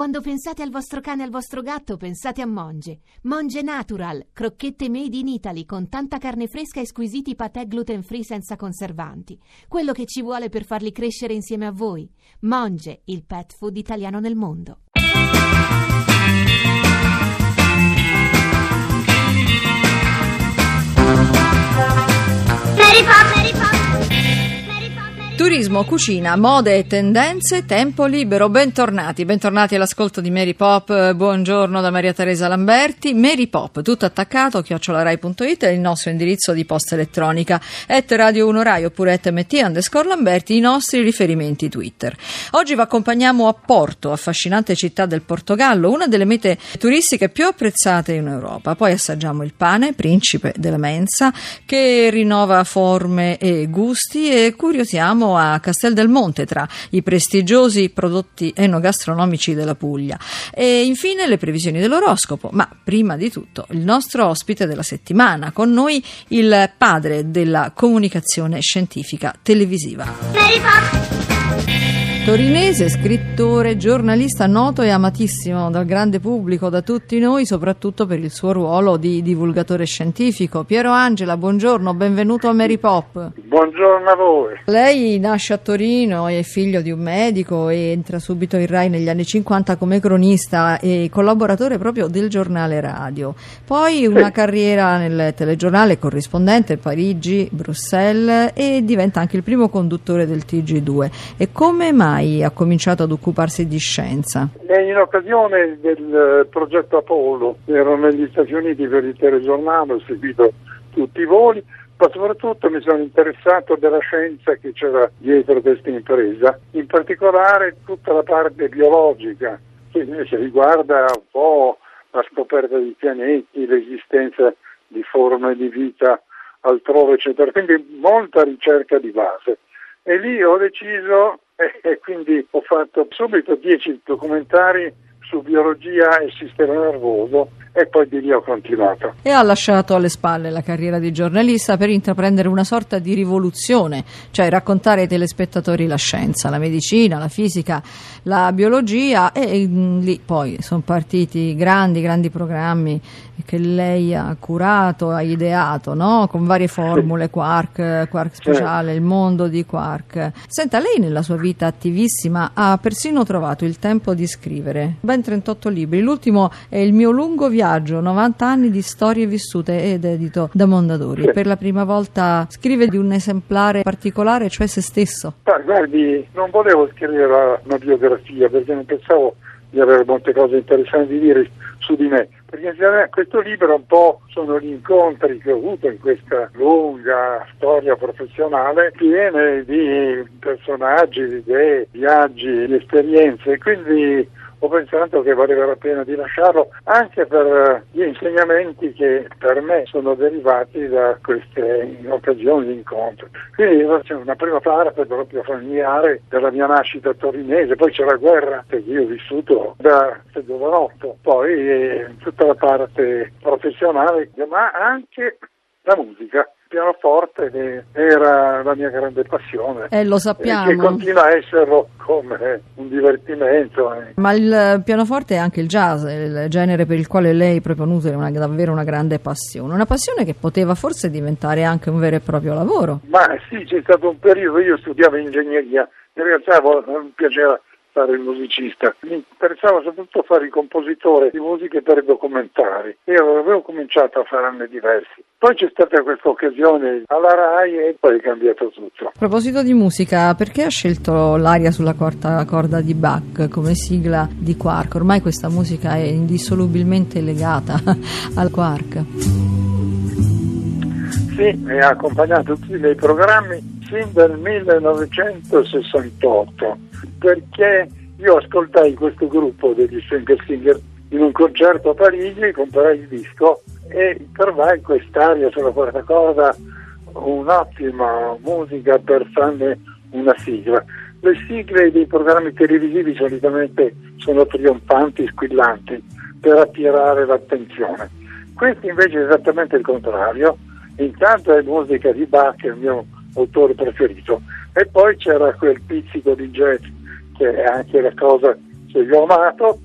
Quando pensate al vostro cane e al vostro gatto, pensate a Monge. Monge Natural, crocchette made in Italy con tanta carne fresca e squisiti patè gluten free senza conservanti. Quello che ci vuole per farli crescere insieme a voi. Monge, il pet food italiano nel mondo. Mary Pop. Turismo, cucina, mode e tendenze, tempo libero. Bentornati, bentornati all'ascolto di Mary Pop. Buongiorno da Maria Teresa Lamberti. Mary Pop, tutto attaccato, chiocciolarai.it è il nostro indirizzo di posta elettronica. Et Radio 1 Rai oppure et MT underscore Lamberti, i nostri riferimenti Twitter. Oggi vi accompagniamo a Porto, affascinante città del Portogallo, una delle mete turistiche più apprezzate in Europa. Poi assaggiamo il pane, principe della mensa, che rinnova forme e gusti e curiosiamo a Castel del Monte tra i prestigiosi prodotti enogastronomici della Puglia. E infine le previsioni dell'oroscopo, ma prima di tutto il nostro ospite della settimana, con noi il padre della comunicazione scientifica televisiva. Mary Pop. Torinese, scrittore, giornalista noto e amatissimo dal grande pubblico, da tutti noi, soprattutto per il suo ruolo di divulgatore scientifico. Piero Angela, buongiorno, benvenuto a Mary Pop. Buongiorno a voi. Lei nasce a Torino, è figlio di un medico e entra subito in Rai negli anni 50 come cronista e collaboratore proprio del giornale radio. Poi una Sì. carriera nel telegiornale corrispondente Parigi, Bruxelles e diventa anche il primo conduttore del TG2. E come mai ha cominciato ad occuparsi di scienza? In occasione del eh, progetto Apollo, ero negli Stati Uniti per il telegiornale, ho seguito tutti i voli, ma soprattutto mi sono interessato della scienza che c'era dietro questa impresa, in particolare tutta la parte biologica, che invece riguarda un po' la scoperta di pianeti, l'esistenza di forme di vita altrove, eccetera. Quindi molta ricerca di base. E lì ho deciso e, quindi ho fatto subito dieci documentari su biologia e sistema nervoso e poi di lì ho continuato. E ha lasciato alle spalle la carriera di giornalista per intraprendere una sorta di rivoluzione, cioè raccontare ai telespettatori la scienza, la medicina, la fisica, la biologia e mm, lì poi sono partiti grandi, grandi programmi che lei ha curato, ha ideato, no? con varie formule, Quark, Quark speciale, il mondo di Quark. Senta, lei nella sua vita attivissima ha persino trovato il tempo di scrivere ben 38 libri, l'ultimo è Il mio lungo viaggio, 90 anni di storie vissute ed edito da Mondadori. Sì. Per la prima volta scrive di un esemplare particolare, cioè se stesso. Ma guardi, non volevo scrivere una biografia perché non pensavo di avere molte cose interessanti da dire su di me, perché questo libro un po' sono gli incontri che ho avuto in questa lunga storia professionale piene di personaggi, di idee, viaggi, di esperienze, quindi ho pensato che valeva la pena di lasciarlo anche per eh, gli insegnamenti che per me sono derivati da queste occasioni di incontro. Quindi c'è una prima parte proprio familiare della mia nascita torinese, poi c'è la guerra che io ho vissuto da giovanotto, poi eh, tutta la parte professionale, ma anche la musica. Pianoforte eh, era la mia grande passione. Eh, lo e sappiamo. che continua a esserlo come un divertimento. eh. Ma il pianoforte è anche il jazz, il genere per il quale lei proprio nutre una- davvero una grande passione. Una passione che poteva forse diventare anche un vero e proprio lavoro. Ma sì, c'è stato un periodo, io studiavo ingegneria, in realtà non mi piaceva fare il musicista, mi interessava soprattutto fare il compositore di musiche per documentari e avevo cominciato a fare anni diversi. Poi c'è stata questa occasione alla RAI e poi è cambiato tutto. A proposito di musica, perché ha scelto l'aria sulla quarta corda di Bach come sigla di Quark? Ormai questa musica è indissolubilmente legata al Quark. Sì, mi ha accompagnato tutti i miei programmi sin dal 1968, perché io ascoltai questo gruppo degli Singer Singer in un concerto a Parigi, comprai il disco e trovai quest'aria sulla quarta corda, un'ottima musica per farne una sigla. Le sigle dei programmi televisivi solitamente sono trionfanti, squillanti, per attirare l'attenzione. Questo invece è esattamente il contrario, intanto è musica di Bach, il mio autore preferito, e poi c'era quel pizzico di jazz che è anche la cosa che io ho amato,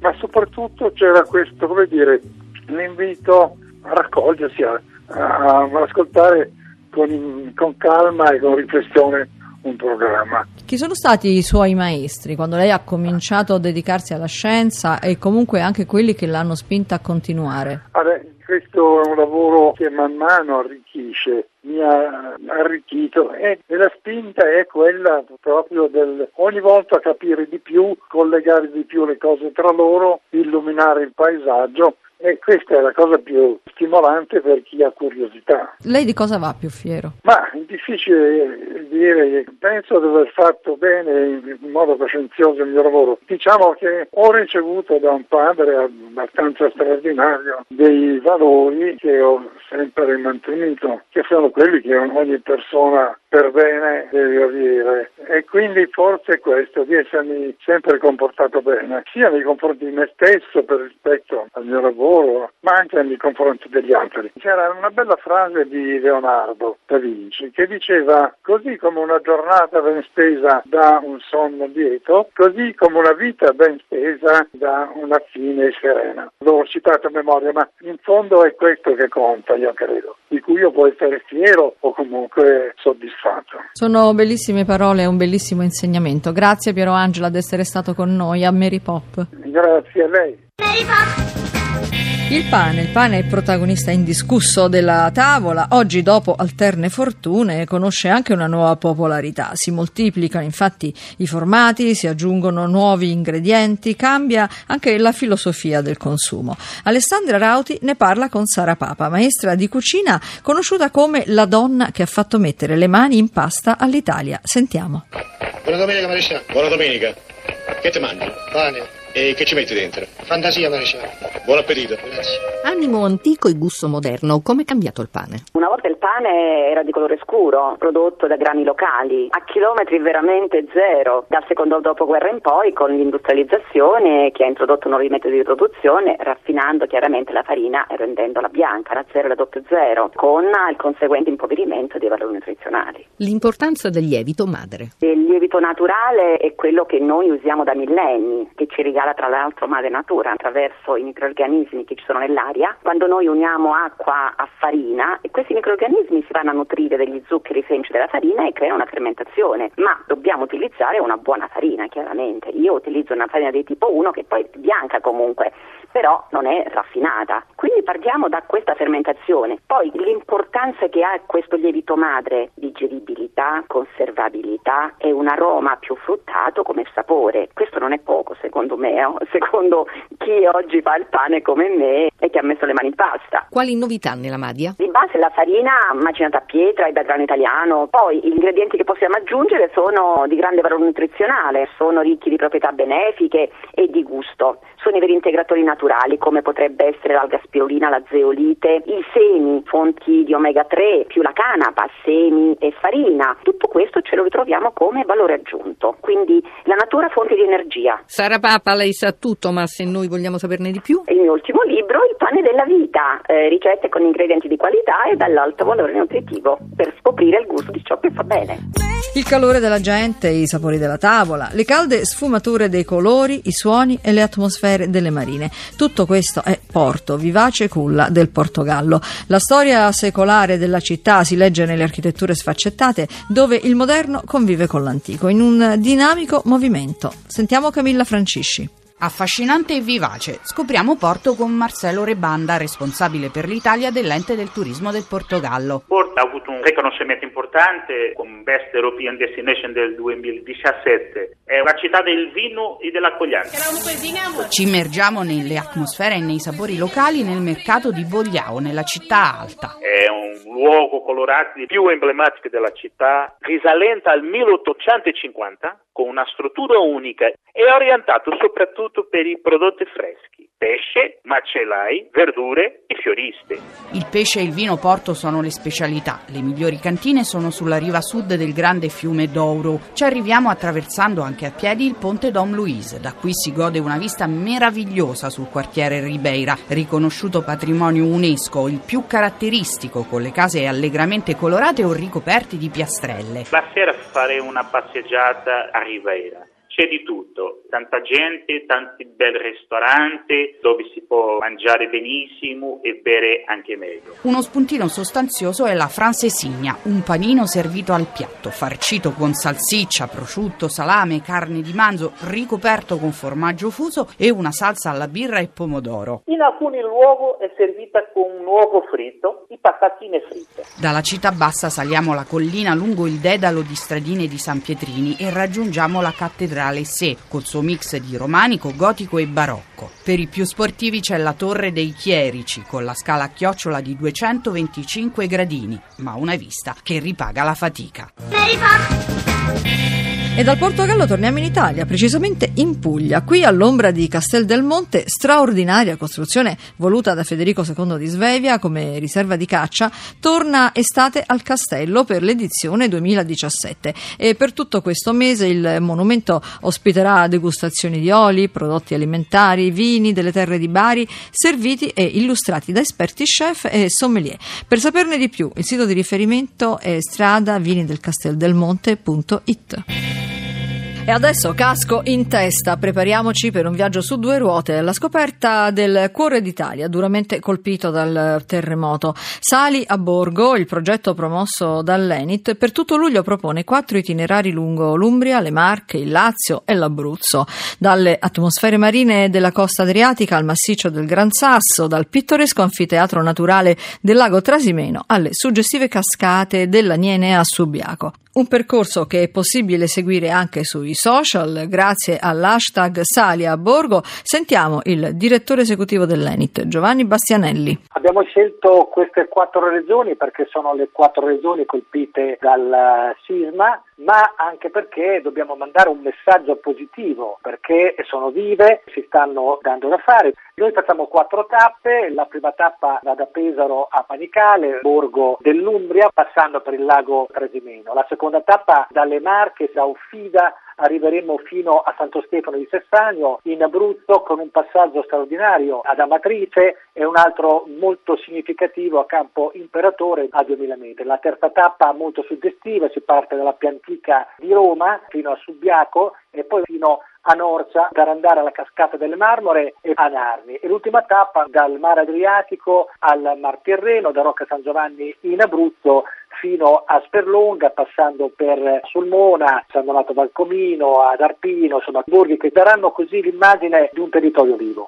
ma soprattutto c'era questo, come dire, l'invito a raccogliersi, a, a ascoltare con, con calma e con riflessione un programma. Chi sono stati i suoi maestri quando lei ha cominciato a dedicarsi alla scienza e comunque anche quelli che l'hanno spinta a continuare? Allora, questo è un lavoro che man mano arricchisce, mi ha arricchito e la spinta è quella proprio del ogni volta capire di più, collegare di più le cose tra loro, illuminare il paesaggio e questa è la cosa più stimolante per chi ha curiosità. Lei di cosa va più fiero? Ma è difficile dire, penso di aver fatto bene in modo coscienzioso il mio lavoro. Diciamo che ho ricevuto da un padre abbastanza straordinario dei valori che ho sempre mantenuto, che sono quelli che ogni persona per bene deve avere. E quindi forse questo di essermi sempre comportato bene, sia nei confronti di me stesso per rispetto al mio lavoro, lavoro, ma anche nei confronti degli altri. C'era una bella frase di Leonardo da Vinci che diceva così come una giornata ben spesa dà un sonno lieto, così come una vita ben spesa dà una fine serena. L'ho citato a memoria, ma in fondo è questo che conta, io credo, di cui io può essere fiero o comunque soddisfatto. Sono bellissime parole e un bellissimo insegnamento. Grazie Piero Angela di essere stato con noi a Mary Pop. Grazie a lei. Mary Pop. Il pane, il pane è protagonista indiscusso della tavola, oggi dopo alterne fortune conosce anche una nuova popolarità, si moltiplicano infatti i formati, si aggiungono nuovi ingredienti, cambia anche la filosofia del consumo. Alessandra Rauti ne parla con Sara Papa, maestra di cucina conosciuta come la donna che ha fatto mettere le mani in pasta all'Italia. Sentiamo. Buona domenica, Maresciallo. Buona domenica. Che ti mangi? Pane. E che ci metti dentro? Fantasia, Maresciallo. Buon appetito. Grazie. Animo antico e gusto moderno, come è cambiato il pane? Una volta il pane era di colore scuro, prodotto da grani locali, a chilometri veramente zero. Dal secondo dopoguerra in poi, con l'industrializzazione che ha introdotto nuovi metodi di produzione, raffinando chiaramente la farina e rendendola bianca, da zero e doppio zero, con il conseguente impoverimento dei valori nutrizionali. L'importanza del lievito madre. Il lievito naturale è quello che noi usiamo da millenni, che ci regala tra l'altro madre natura attraverso i microrganismi che ci sono nell'aria. Quando noi uniamo acqua a farina, questi microrganismi si vanno a nutrire degli zuccheri semplici della farina e creano una fermentazione, ma dobbiamo utilizzare una buona farina, chiaramente. Io utilizzo una farina di tipo 1 che poi è bianca comunque, però non è raffinata. Quindi partiamo da questa fermentazione. Poi l'importanza che ha questo lievito madre, digeribilità, conservabilità e un aroma più fruttato come sapore. Questo non è poco secondo me, eh? secondo chi oggi fa il pane come me e che ha messo le mani in pasta. Quali novità nella Madia? Di base la farina macinata a pietra e da grano italiano, poi gli ingredienti che possiamo aggiungere sono di grande valore nutrizionale, sono ricchi di proprietà benefiche e di gusto. Sono i veri integratori naturali come potrebbe essere l'alga spirulina, la zeolite, i semi, fonti di omega 3, più la canapa, semi e farina. Tutto questo ce lo ritroviamo come valore aggiunto, quindi la natura fonte di energia. Sara Papa, lei sa tutto, ma se noi vogliamo saperne di più? Il mio ultimo libro, Il pane della vita, eh, ricette con ingredienti di qualità e dall'alto valore nutritivo per scoprire il gusto di ciò che fa bene. Il calore della gente, i sapori della tavola, le calde sfumature dei colori, i suoni e le atmosfere delle marine. Tutto questo è Porto, vivace culla del Portogallo. La storia secolare della città si legge nelle architetture sfaccettate dove il moderno convive con l'antico in un dinamico movimento. Sentiamo Camilla Francisci. Affascinante e vivace. Scopriamo Porto con Marcelo Rebanda, responsabile per l'Italia dell'ente del turismo del Portogallo. Porto ha avuto un riconoscimento importante come Best European Destination del 2017. È una città del vino e dell'accoglienza. Ci immergiamo nelle atmosfere e nei sapori locali nel mercato di Bogliao, nella città alta. È un luogo colorato più emblematico della città, risalente al 1850 con una struttura unica e orientato soprattutto per i prodotti freschi, pesce, macellai, verdure e fioriste. Il pesce e il vino Porto sono le specialità. Le migliori cantine sono sulla riva sud del grande fiume Douro. Ci arriviamo attraversando anche a piedi il ponte Dom Luis. Da qui si gode una vista meravigliosa sul quartiere Ribeira, riconosciuto patrimonio UNESCO, il più caratteristico, con le case allegramente colorate o ricoperti di piastrelle. La sera farei una passeggiata a Ribeira. C'è di tutto, tanta gente, tanti bei ristoranti dove si può mangiare benissimo e bere anche meglio. Uno spuntino sostanzioso è la francesigna, un panino servito al piatto, farcito con salsiccia, prosciutto, salame, carne di manzo, ricoperto con formaggio fuso e una salsa alla birra e pomodoro. In alcuni luoghi è servita con un uovo fritto e patatine fritte. Dalla città bassa saliamo la collina lungo il dedalo di stradine di San Pietrini e raggiungiamo la cattedrale Sé, col suo mix di romanico, gotico e barocco. Per i più sportivi c'è la Torre dei Chierici, con la scala a chiocciola di 225 gradini, ma una vista che ripaga la fatica. Mary Pop. E dal Portogallo torniamo in Italia, precisamente in Puglia. Qui all'ombra di Castel del Monte, straordinaria costruzione voluta da Federico II di Svevia come riserva di caccia, torna estate al castello per l'edizione 2017. E per tutto questo mese il monumento ospiterà degustazioni di oli, prodotti alimentari, vini delle terre di Bari, serviti e illustrati da esperti chef e sommelier. Per saperne di più, il sito di riferimento è stradavinidel.casteldelmonte.it. E adesso casco in testa, prepariamoci per un viaggio su due ruote alla scoperta del cuore d'Italia, duramente colpito dal terremoto. Sali a Borgo, il progetto promosso dall'Enit, per tutto luglio propone quattro itinerari lungo l'Umbria, le Marche, il Lazio e l'Abruzzo. Dalle atmosfere marine della costa adriatica al massiccio del Gran Sasso, dal pittoresco anfiteatro naturale del lago Trasimeno alle suggestive cascate dell'Aniene a Subiaco. Un percorso che è possibile seguire anche sui social grazie all'hashtag Sali Borgo. Sentiamo il direttore esecutivo dell'Enit, Giovanni Bastianelli. Abbiamo scelto queste quattro regioni perché sono le quattro regioni colpite dal sisma, ma anche perché dobbiamo mandare un messaggio positivo, perché sono vive, si stanno dando da fare. Noi facciamo quattro tappe, la prima tappa va da Pesaro a Panicale, Borgo dell'Umbria, passando per il lago Trasimeno. La seconda tappa dalle Marche, da Uffida arriveremo fino a Santo Stefano di Sessagno, in Abruzzo con un passaggio straordinario ad Amatrice e un altro molto significativo a Campo Imperatore a 2000 metri. La terza tappa molto suggestiva, si parte dalla più antica di Roma fino a Subiaco e poi fino a Norcia per andare alla cascata delle Marmore e a Narni. E l'ultima tappa dal Mar Adriatico al Mar Tirreno, da Rocca San Giovanni in Abruzzo fino a Sperlonga, passando per Sulmona, San Donato Valcomino, ad Arpino, insomma, borghi che daranno così l'immagine di un territorio vivo.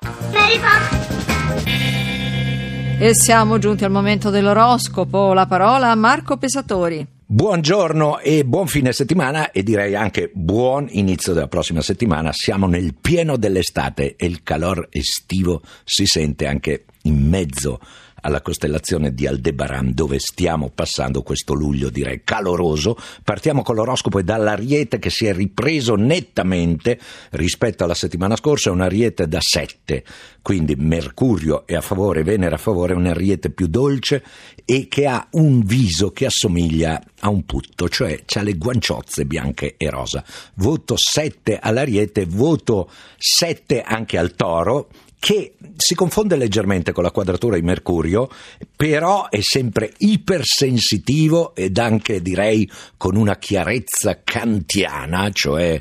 E siamo giunti al momento dell'oroscopo. La parola a Marco Pesatori. Buongiorno e buon fine settimana e direi anche buon inizio della prossima settimana. Siamo nel pieno dell'estate e il calor estivo si sente anche in mezzo alla costellazione di Aldebaran dove stiamo passando questo luglio direi caloroso. Partiamo con l'oroscopo e dall'Ariete che si è ripreso nettamente rispetto alla settimana scorsa, un Ariete da 7, quindi Mercurio è a favore, Venere a favore, un Ariete più dolce e che ha un viso che assomiglia a un putto, cioè ha le guanciozze bianche e rosa. Voto 7 all'Ariete, voto 7 anche al Toro che si confonde leggermente con la quadratura di Mercurio, però è sempre ipersensitivo ed anche direi con una chiarezza kantiana, cioè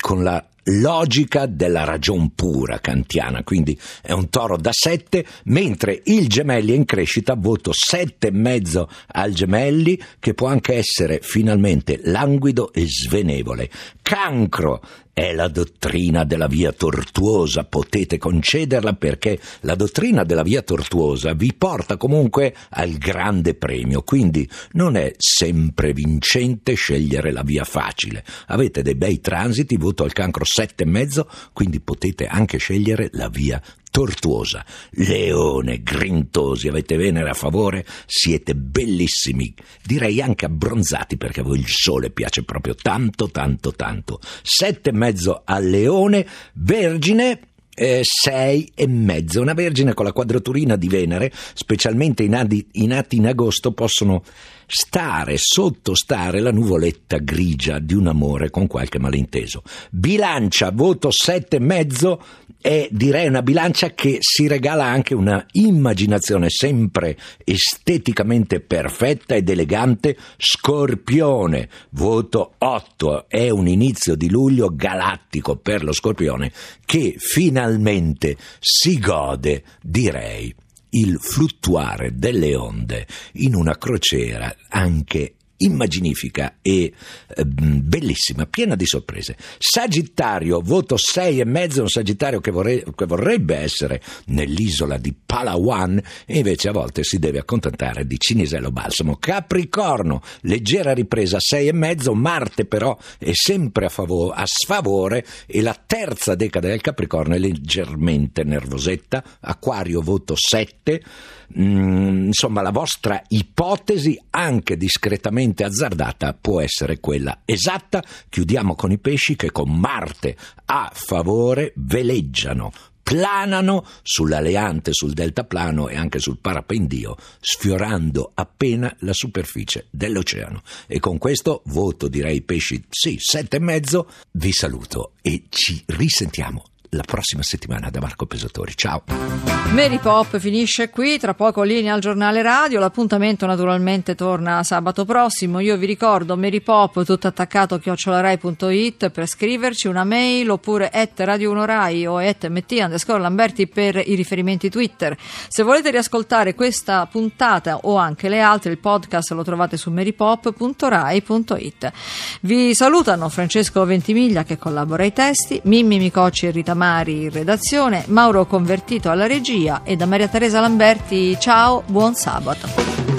con la logica della ragion pura kantiana, quindi è un toro da 7, mentre il gemelli è in crescita, voto 7,5 al gemelli, che può anche essere finalmente languido e svenevole. Cancro è la dottrina della via tortuosa, potete concederla perché la dottrina della via tortuosa vi porta comunque al grande premio, quindi non è sempre vincente scegliere la via facile. Avete dei bei transiti, voto al cancro sette e mezzo, quindi potete anche scegliere la via tortuosa. Leone, grintosi, avete Venere a favore, siete bellissimi, direi anche abbronzati perché a voi il sole piace proprio tanto, tanto, tanto. Sette e mezzo al leone, vergine, eh, sei e mezzo. Una vergine con la quadraturina di Venere, specialmente i nati, i nati in agosto, possono stare, sottostare la nuvoletta grigia di un amore con qualche malinteso. Bilancia, voto sette e mezzo è direi una bilancia che si regala anche una immaginazione sempre esteticamente perfetta ed elegante. Scorpione, voto 8, è un inizio di luglio galattico per lo Scorpione che finalmente si gode, direi, il fluttuare delle onde in una crociera anche immaginifica e eh, bellissima, piena di sorprese. Sagittario, voto 6 e mezzo, un Sagittario che, vorrei, che, vorrebbe essere nell'isola di Palawan e invece a volte si deve accontentare di Cinisello Balsamo. Capricorno, leggera ripresa 6 e mezzo, Marte però è sempre a, favore, a sfavore e la terza decada del Capricorno è leggermente nervosetta. Acquario, voto 7. Mm, insomma, la vostra ipotesi, anche discretamente azzardata, può essere quella esatta. Chiudiamo con i pesci che con Marte a favore veleggiano, planano sull'Aleante, sul deltaplano e anche sul parapendio, sfiorando appena la superficie dell'oceano. E con questo voto direi pesci sì, sette e mezzo. Vi saluto e ci risentiamo la prossima settimana da Marco Pesatori. Ciao. Mary Pop finisce qui, tra poco linea al giornale radio, l'appuntamento naturalmente torna sabato prossimo. Io vi ricordo Mary Pop tutto attaccato chiocciolarai.it per scriverci una mail oppure at Radio 1 Rai o at mt underscore Lamberti per i riferimenti Twitter. Se volete riascoltare questa puntata o anche le altre, il podcast lo trovate su marypop.rai.it. Vi salutano Francesco Ventimiglia che collabora ai testi, Mimmi Micocci e Rita Mari in redazione, Mauro Convertito alla regia e da Maria Teresa Lamberti ciao, buon sabato.